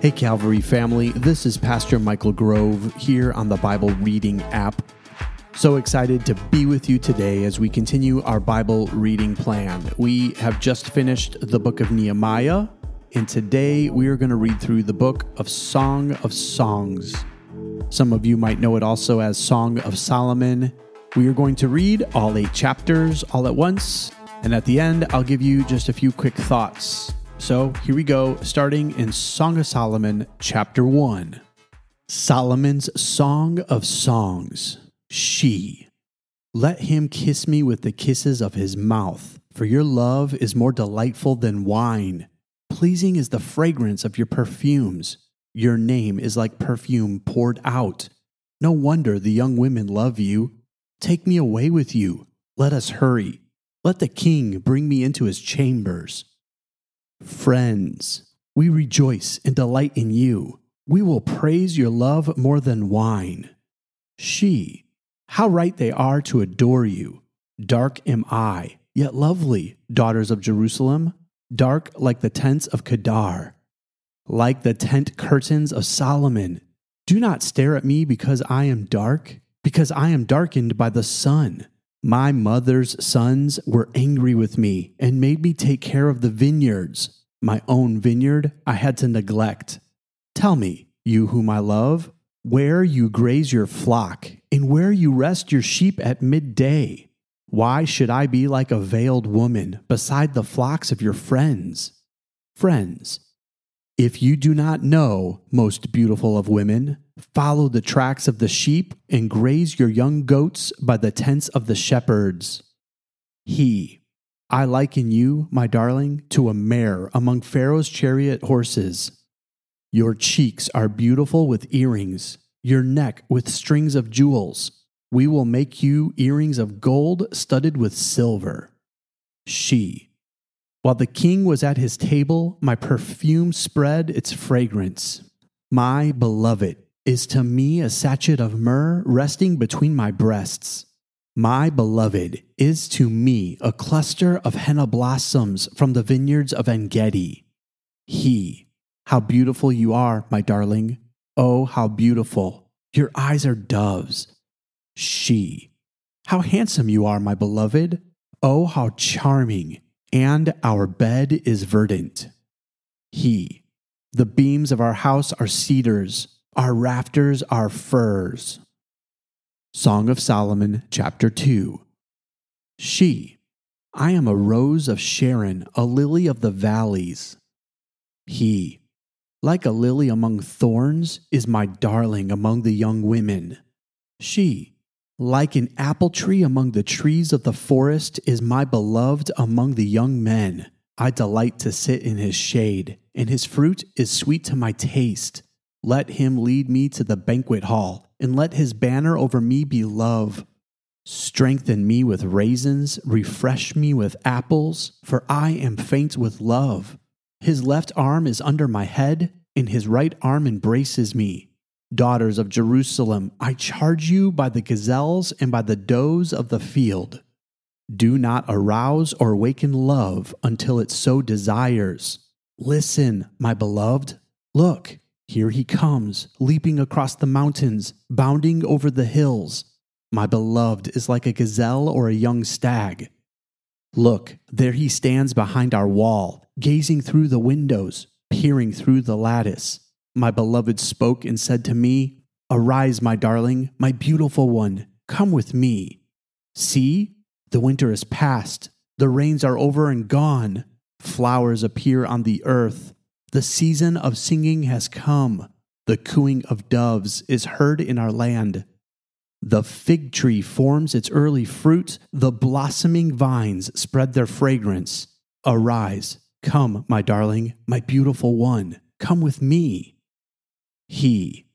Hey, Calvary family, this is Pastor Michael Grove here on the Bible Reading app. So excited to be with you today as we continue our Bible reading plan. We have just finished the book of Nehemiah, and today we are going to read through the book of Song of Songs. Some of you might know it also as Song of Solomon. We are going to read all eight chapters all at once, and at the end, I'll give you just a few quick thoughts so here we go, starting in Song of Solomon, chapter 1. Solomon's Song of Songs. She. Let him kiss me with the kisses of his mouth, for your love is more delightful than wine. Pleasing is the fragrance of your perfumes. Your name is like perfume poured out. No wonder the young women love you. Take me away with you. Let us hurry. Let the king bring me into his chambers. Friends, we rejoice and delight in you. We will praise your love more than wine. She, how right they are to adore you. Dark am I, yet lovely, daughters of Jerusalem, dark like the tents of Kedar, like the tent curtains of Solomon. Do not stare at me because I am dark, because I am darkened by the sun. My mother's sons were angry with me and made me take care of the vineyards. My own vineyard I had to neglect. Tell me, you whom I love, where you graze your flock, and where you rest your sheep at midday. Why should I be like a veiled woman beside the flocks of your friends? Friends, if you do not know, most beautiful of women, follow the tracks of the sheep and graze your young goats by the tents of the shepherds. He, I liken you, my darling, to a mare among Pharaoh's chariot horses. Your cheeks are beautiful with earrings, your neck with strings of jewels. We will make you earrings of gold studded with silver. She, while the king was at his table, my perfume spread its fragrance. My beloved is to me a sachet of myrrh resting between my breasts. My beloved is to me a cluster of henna blossoms from the vineyards of Engedi. He, how beautiful you are, my darling. Oh, how beautiful. Your eyes are doves. She, how handsome you are, my beloved. Oh, how charming and our bed is verdant. He, the beams of our house are cedars, our rafters are firs. Song of Solomon, chapter 2. She, I am a rose of Sharon, a lily of the valleys. He, like a lily among thorns, is my darling among the young women. She, like an apple tree among the trees of the forest is my beloved among the young men. I delight to sit in his shade, and his fruit is sweet to my taste. Let him lead me to the banquet hall, and let his banner over me be love. Strengthen me with raisins, refresh me with apples, for I am faint with love. His left arm is under my head, and his right arm embraces me. Daughters of Jerusalem, I charge you by the gazelles and by the does of the field. Do not arouse or waken love until it so desires. Listen, my beloved. Look, here he comes, leaping across the mountains, bounding over the hills. My beloved is like a gazelle or a young stag. Look, there he stands behind our wall, gazing through the windows, peering through the lattice. My beloved spoke and said to me, Arise, my darling, my beautiful one, come with me. See, the winter is past, the rains are over and gone, flowers appear on the earth, the season of singing has come, the cooing of doves is heard in our land. The fig tree forms its early fruit, the blossoming vines spread their fragrance. Arise, come, my darling, my beautiful one, come with me. He,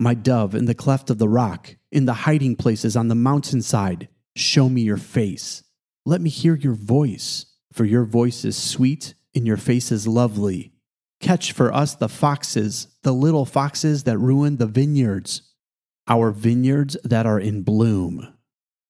my dove in the cleft of the rock, in the hiding places on the mountainside, show me your face. Let me hear your voice, for your voice is sweet and your face is lovely. Catch for us the foxes, the little foxes that ruin the vineyards, our vineyards that are in bloom.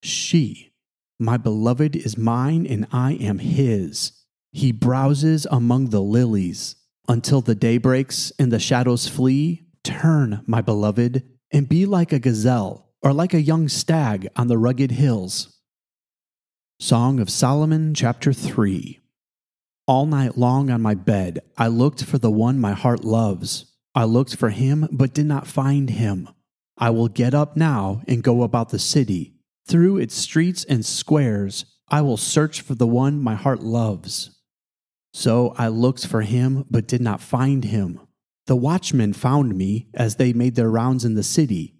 She, my beloved, is mine and I am his. He browses among the lilies. until the day breaks and the shadows flee. Turn, my beloved, and be like a gazelle or like a young stag on the rugged hills. Song of Solomon, chapter 3. All night long on my bed, I looked for the one my heart loves. I looked for him, but did not find him. I will get up now and go about the city. Through its streets and squares, I will search for the one my heart loves. So I looked for him, but did not find him. The watchmen found me as they made their rounds in the city.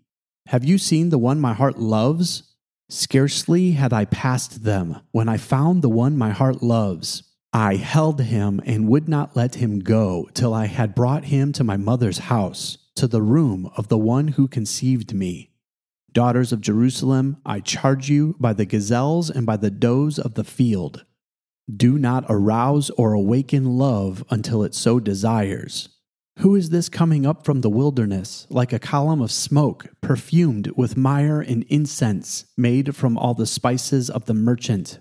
Have you seen the one my heart loves? Scarcely had I passed them when I found the one my heart loves. I held him and would not let him go till I had brought him to my mother's house, to the room of the one who conceived me. Daughters of Jerusalem, I charge you by the gazelles and by the does of the field. Do not arouse or awaken love until it so desires. Who is this coming up from the wilderness, like a column of smoke, perfumed with myrrh and incense, made from all the spices of the merchant?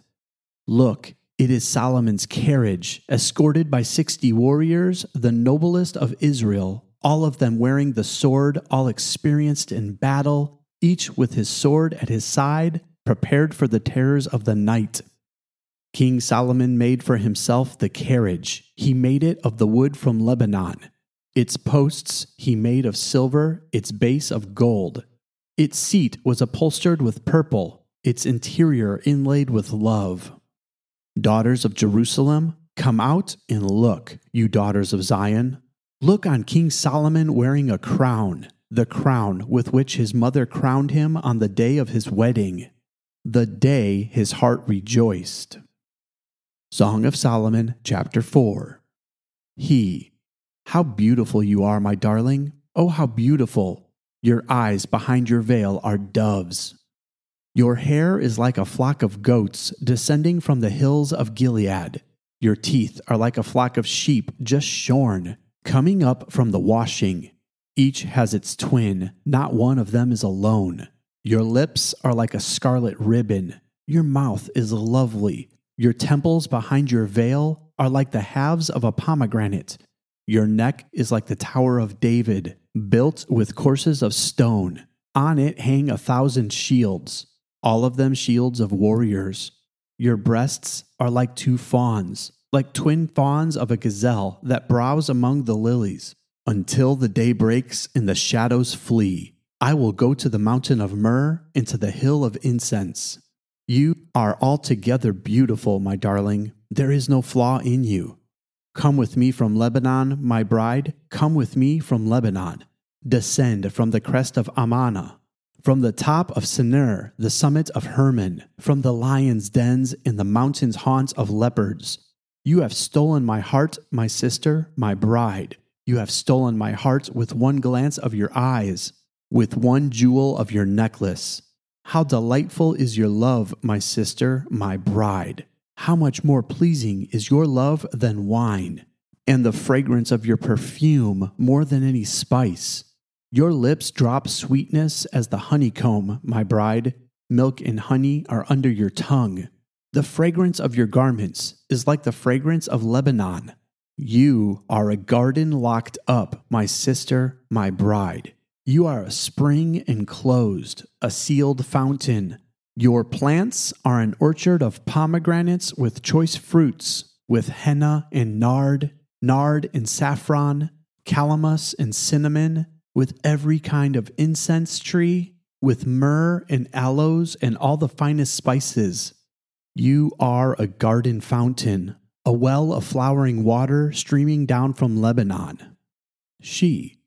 Look, it is Solomon's carriage, escorted by sixty warriors, the noblest of Israel, all of them wearing the sword, all experienced in battle, each with his sword at his side, prepared for the terrors of the night. King Solomon made for himself the carriage. He made it of the wood from Lebanon. Its posts he made of silver, its base of gold. Its seat was upholstered with purple, its interior inlaid with love. Daughters of Jerusalem, come out and look, you daughters of Zion. Look on King Solomon wearing a crown, the crown with which his mother crowned him on the day of his wedding, the day his heart rejoiced. Song of Solomon, chapter 4. He, how beautiful you are, my darling. Oh, how beautiful. Your eyes behind your veil are doves. Your hair is like a flock of goats descending from the hills of Gilead. Your teeth are like a flock of sheep just shorn, coming up from the washing. Each has its twin, not one of them is alone. Your lips are like a scarlet ribbon. Your mouth is lovely. Your temples behind your veil are like the halves of a pomegranate. Your neck is like the Tower of David, built with courses of stone. On it hang a thousand shields, all of them shields of warriors. Your breasts are like two fawns, like twin fawns of a gazelle that browse among the lilies. Until the day breaks and the shadows flee, I will go to the mountain of myrrh and to the hill of incense. You are altogether beautiful, my darling. There is no flaw in you. Come with me from Lebanon, my bride, come with me from Lebanon. Descend from the crest of Amana, from the top of Senir, the summit of Hermon, from the lions' dens in the mountains' haunts of leopards. You have stolen my heart, my sister, my bride. You have stolen my heart with one glance of your eyes, with one jewel of your necklace. How delightful is your love, my sister, my bride. How much more pleasing is your love than wine, and the fragrance of your perfume more than any spice. Your lips drop sweetness as the honeycomb, my bride. Milk and honey are under your tongue. The fragrance of your garments is like the fragrance of Lebanon. You are a garden locked up, my sister, my bride. You are a spring enclosed, a sealed fountain, your plants are an orchard of pomegranates with choice fruits, with henna and nard, nard and saffron, calamus and cinnamon, with every kind of incense tree, with myrrh and aloes and all the finest spices. You are a garden fountain, a well of flowering water streaming down from Lebanon. She,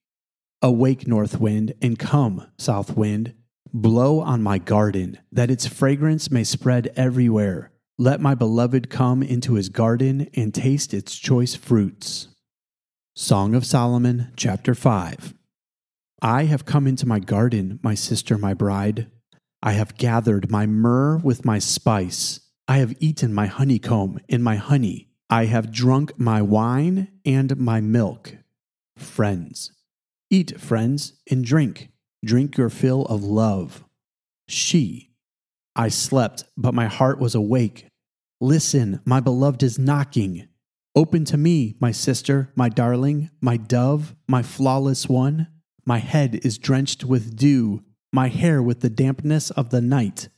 awake, north wind, and come, south wind Blow on my garden, that its fragrance may spread everywhere. Let my beloved come into his garden and taste its choice fruits. Song of Solomon, chapter 5. I have come into my garden, my sister, my bride. I have gathered my myrrh with my spice. I have eaten my honeycomb and my honey. I have drunk my wine and my milk. Friends, eat, friends, and drink Drink your fill of love. She, I slept, but my heart was awake. Listen, my beloved is knocking. Open to me, my sister, my darling, my dove, my flawless one. My head is drenched with dew, my hair with the dampness of the night.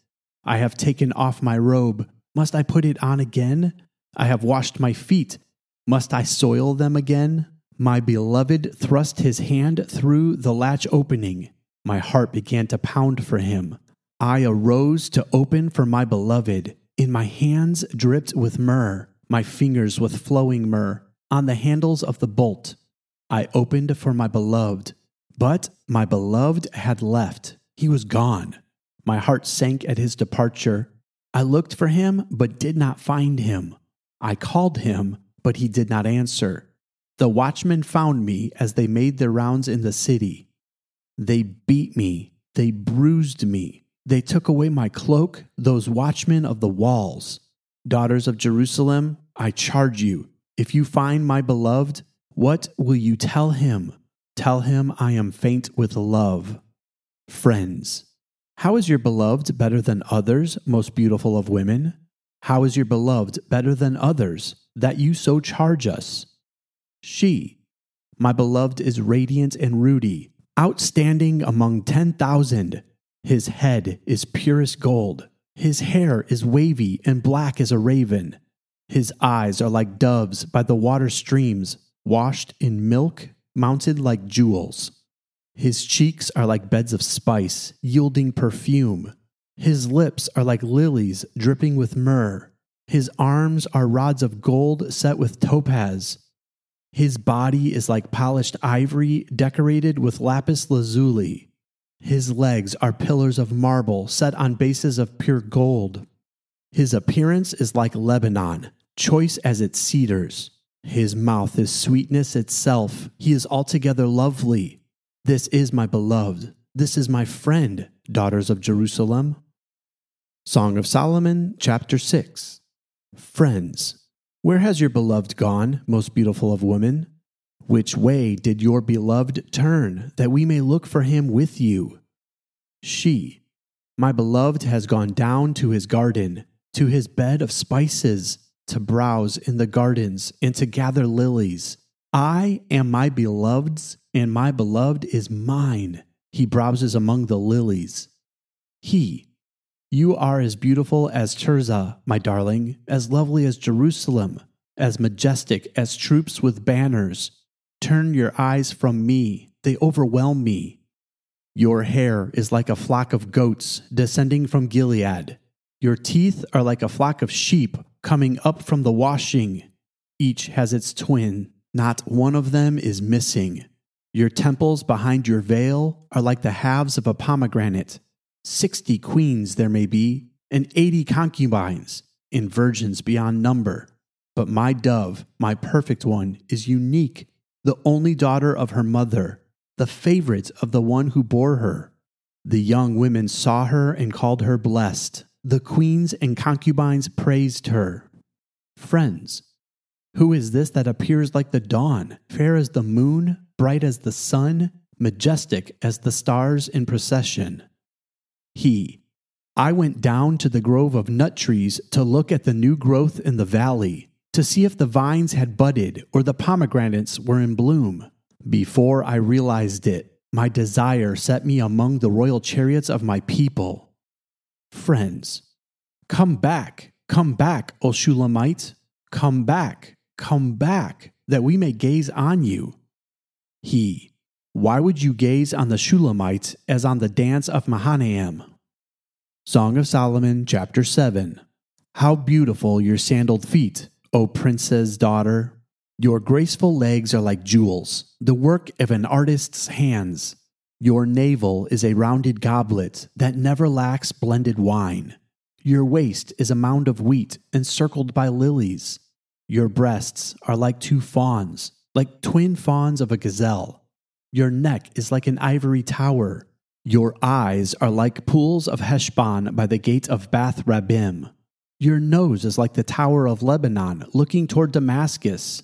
I have taken off my robe. Must I put it on again? I have washed my feet. Must I soil them again? My beloved thrust his hand through the latch opening. My heart began to pound for him. I arose to open for my beloved. In my hands dripped with myrrh, my fingers with flowing myrrh. On the handles of the bolt, I opened for my beloved. But my beloved had left. He was gone. My heart sank at his departure. I looked for him, but did not find him. I called him, but he did not answer. The watchmen found me as they made their rounds in the city. They beat me, they bruised me, they took away my cloak, those watchmen of the walls. Daughters of Jerusalem, I charge you, if you find my beloved, what will you tell him? Tell him I am faint with love. Friends, how is your beloved better than others, most beautiful of women? How is your beloved better than others, that you so charge us? She, my beloved, is radiant and ruddy, outstanding among ten thousand. His head is purest gold. His hair is wavy and black as a raven. His eyes are like doves by the water streams, washed in milk, mounted like jewels. His cheeks are like beds of spice, yielding perfume. His lips are like lilies dripping with myrrh. His arms are rods of gold set with topaz. His body is like polished ivory decorated with lapis lazuli. His legs are pillars of marble set on bases of pure gold. His appearance is like Lebanon, choice as its cedars. His mouth is sweetness itself. He is altogether lovely. This is my beloved. This is my friend, daughters of Jerusalem. Song of Solomon, chapter 6. Friends, where has your beloved gone, most beautiful of women? Which way did your beloved turn, that we may look for him with you? She, my beloved, has gone down to his garden, to his bed of spices, to browse in the gardens and to gather lilies. I am my beloved's, and my beloved is mine. He browses among the lilies. He, you are as beautiful as Tirzah, my darling, as lovely as Jerusalem, as majestic as troops with banners. Turn your eyes from me, they overwhelm me. Your hair is like a flock of goats descending from Gilead. Your teeth are like a flock of sheep coming up from the washing. Each has its twin, not one of them is missing. Your temples behind your veil are like the halves of a pomegranate. Sixty queens there may be, and eighty concubines, and virgins beyond number. But my dove, my perfect one, is unique, the only daughter of her mother, the favorite of the one who bore her. The young women saw her and called her blessed. The queens and concubines praised her. Friends, who is this that appears like the dawn, fair as the moon, bright as the sun, majestic as the stars in procession? He, I went down to the grove of nut trees to look at the new growth in the valley, to see if the vines had budded or the pomegranates were in bloom. Before I realized it, my desire set me among the royal chariots of my people. Friends, come back, come back, O Shulamite, come back, come back, that we may gaze on you. He, why would you gaze on the Shulamites as on the dance of Mahanaim? Song of Solomon, chapter 7. How beautiful your sandaled feet, O princess daughter! Your graceful legs are like jewels, the work of an artist's hands. Your navel is a rounded goblet that never lacks blended wine. Your waist is a mound of wheat encircled by lilies. Your breasts are like two fawns, like twin fawns of a gazelle. Your neck is like an ivory tower. Your eyes are like pools of Heshbon by the gate of Bath Rabbim. Your nose is like the tower of Lebanon looking toward Damascus.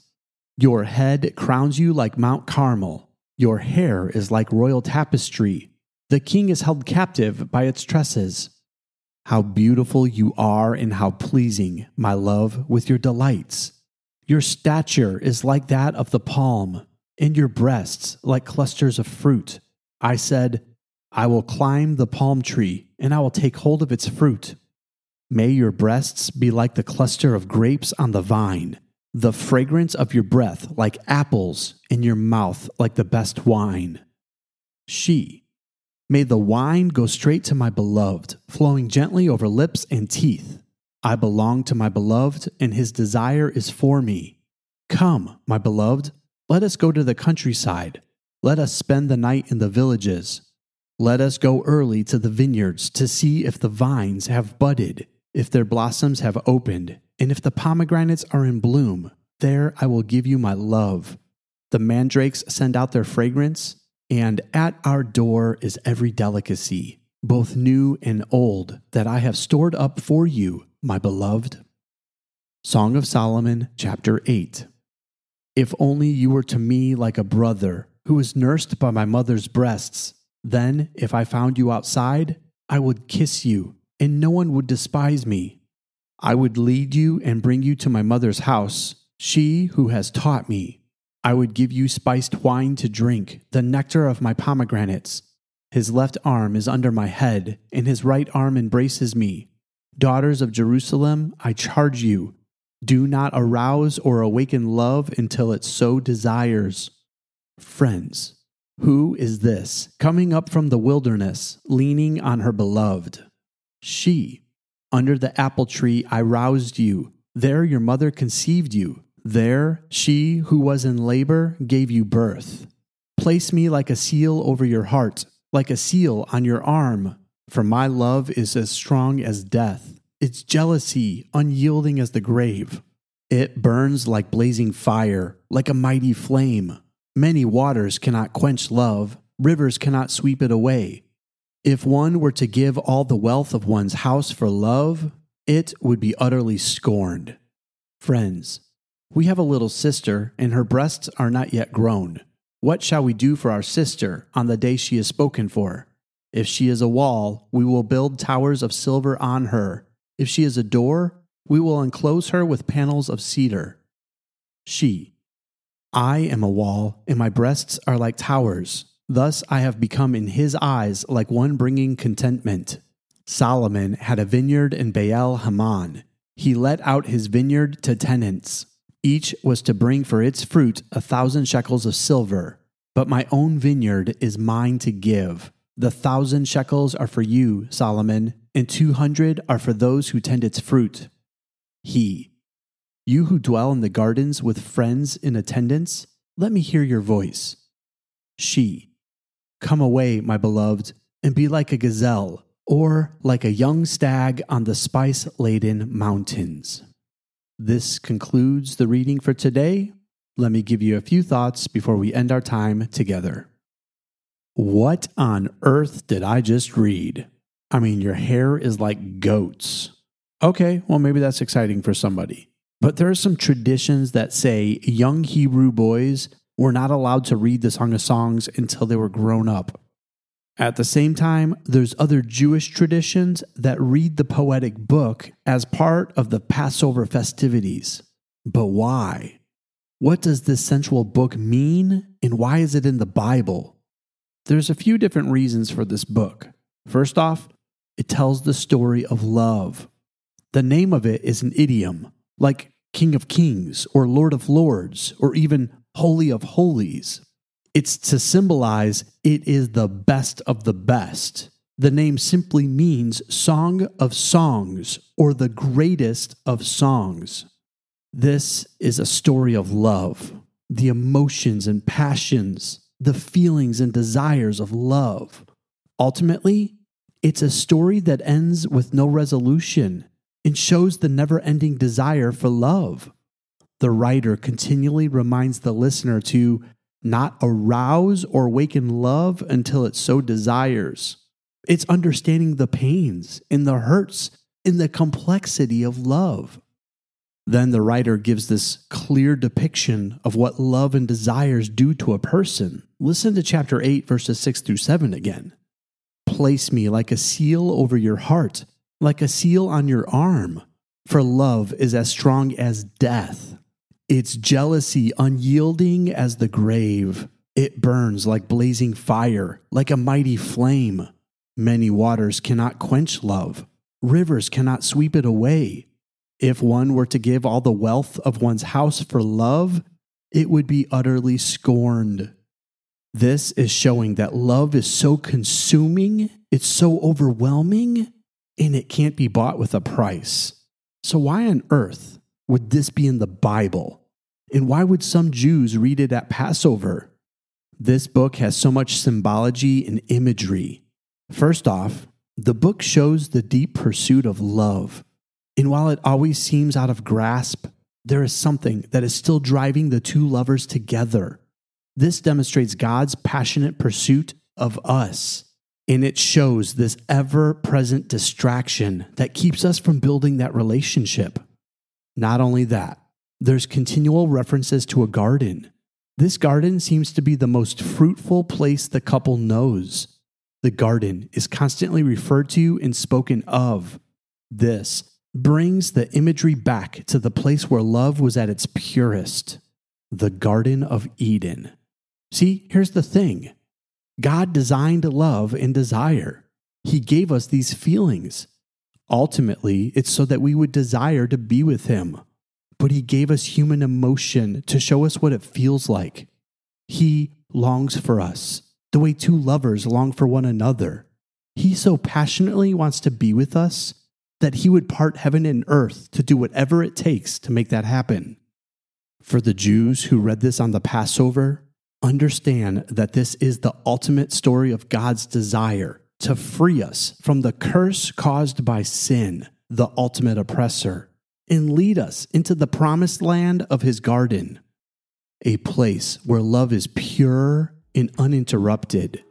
Your head crowns you like Mount Carmel. Your hair is like royal tapestry. The king is held captive by its tresses. How beautiful you are and how pleasing, my love, with your delights. Your stature is like that of the palm, and your breasts like clusters of fruit. I said, I will climb the palm tree, and I will take hold of its fruit. May your breasts be like the cluster of grapes on the vine, the fragrance of your breath like apples, in your mouth like the best wine. She, may the wine go straight to my beloved, flowing gently over lips and teeth. I belong to my beloved, and his desire is for me. Come, my beloved, let us go to the countryside. Let us spend the night in the villages. Let us go early to the vineyards to see if the vines have budded, if their blossoms have opened, and if the pomegranates are in bloom. There I will give you my love. The mandrakes send out their fragrance, and at our door is every delicacy, both new and old, that I have stored up for you my beloved. Song of Solomon, chapter 8. If only you were to me like a brother who was nursed by my mother's breasts, then if I found you outside, I would kiss you, and no one would despise me. I would lead you and bring you to my mother's house, she who has taught me. I would give you spiced wine to drink, the nectar of my pomegranates. His left arm is under my head, and his right arm embraces me. Daughters of Jerusalem, I charge you, do not arouse or awaken love until it so desires. Friends, who is this coming up from the wilderness, leaning on her beloved? She, under the apple tree, I roused you. There your mother conceived you. There she who was in labor gave you birth. Place me like a seal over your heart, like a seal on your arm for my love is as strong as death, its jealousy unyielding as the grave. It burns like blazing fire, like a mighty flame. Many waters cannot quench love, rivers cannot sweep it away. If one were to give all the wealth of one's house for love, it would be utterly scorned. Friends, we have a little sister, and her breasts are not yet grown. What shall we do for our sister on the day she is spoken for? If she is a wall, we will build towers of silver on her. If she is a door, we will enclose her with panels of cedar. She, I am a wall, and my breasts are like towers. Thus I have become in his eyes like one bringing contentment. Solomon had a vineyard in Baal Hamon. He let out his vineyard to tenants. Each was to bring for its fruit a thousand shekels of silver. But my own vineyard is mine to give the thousand shekels are for you, Solomon, and two hundred are for those who tend its fruit. He, you who dwell in the gardens with friends in attendance, let me hear your voice. She, come away, my beloved, and be like a gazelle, or like a young stag on the spice laden mountains. This concludes the reading for today. Let me give you a few thoughts before we end our time together. What on earth did I just read? I mean, your hair is like goats. Okay, well, maybe that's exciting for somebody. But there are some traditions that say young Hebrew boys were not allowed to read the Song of Songs until they were grown up. At the same time, there's other Jewish traditions that read the poetic book as part of the Passover festivities. But why? What does this sensual book mean, and why is it in the Bible? There's a few different reasons for this book. First off, it tells the story of love. The name of it is an idiom, like King of Kings or Lord of Lords or even Holy of Holies. It's to symbolize it is the best of the best. The name simply means Song of Songs or the greatest of songs. This is a story of love, the emotions and passions the feelings and desires of love. Ultimately, it's a story that ends with no resolution and shows the never ending desire for love. The writer continually reminds the listener to not arouse or awaken love until it so desires. It's understanding the pains and the hurts and the complexity of love. Then the writer gives this clear depiction of what love and desires do to a person. Listen to chapter 8, verses 6 through 7 again. Place me like a seal over your heart, like a seal on your arm, for love is as strong as death. Its jealousy unyielding as the grave. It burns like blazing fire, like a mighty flame. Many waters cannot quench love, rivers cannot sweep it away. If one were to give all the wealth of one's house for love, it would be utterly scorned. This is showing that love is so consuming, it's so overwhelming, and it can't be bought with a price. So, why on earth would this be in the Bible? And why would some Jews read it at Passover? This book has so much symbology and imagery. First off, the book shows the deep pursuit of love. And while it always seems out of grasp, there is something that is still driving the two lovers together. This demonstrates God's passionate pursuit of us, and it shows this ever present distraction that keeps us from building that relationship. Not only that, there's continual references to a garden. This garden seems to be the most fruitful place the couple knows. The garden is constantly referred to and spoken of. This brings the imagery back to the place where love was at its purest the Garden of Eden. See, here's the thing God designed love and desire, He gave us these feelings. Ultimately, it's so that we would desire to be with Him. But He gave us human emotion to show us what it feels like. He longs for us the way two lovers long for one another. He so passionately wants to be with us that he would part heaven and earth to do whatever it takes to make that happen. For the Jews who read this on the Passover, understand that this is the ultimate story of God's desire to free us from the curse caused by sin, the ultimate oppressor, and lead us into the promised land of his garden, a place where love is pure and uninterrupted.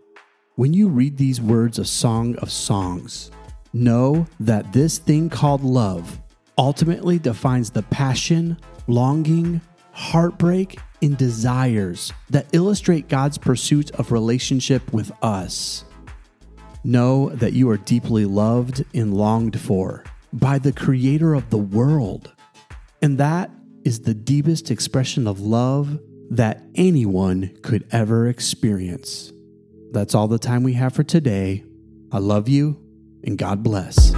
When you read these words of Song of Songs, know that this thing called love ultimately defines the passion, longing, heartbreak, and desires that illustrate God's pursuit of relationship with us. Know that you are deeply loved and longed for by the Creator of the world. And that is the deepest expression of love that anyone could ever experience. That's all the time we have for today. I love you and God bless.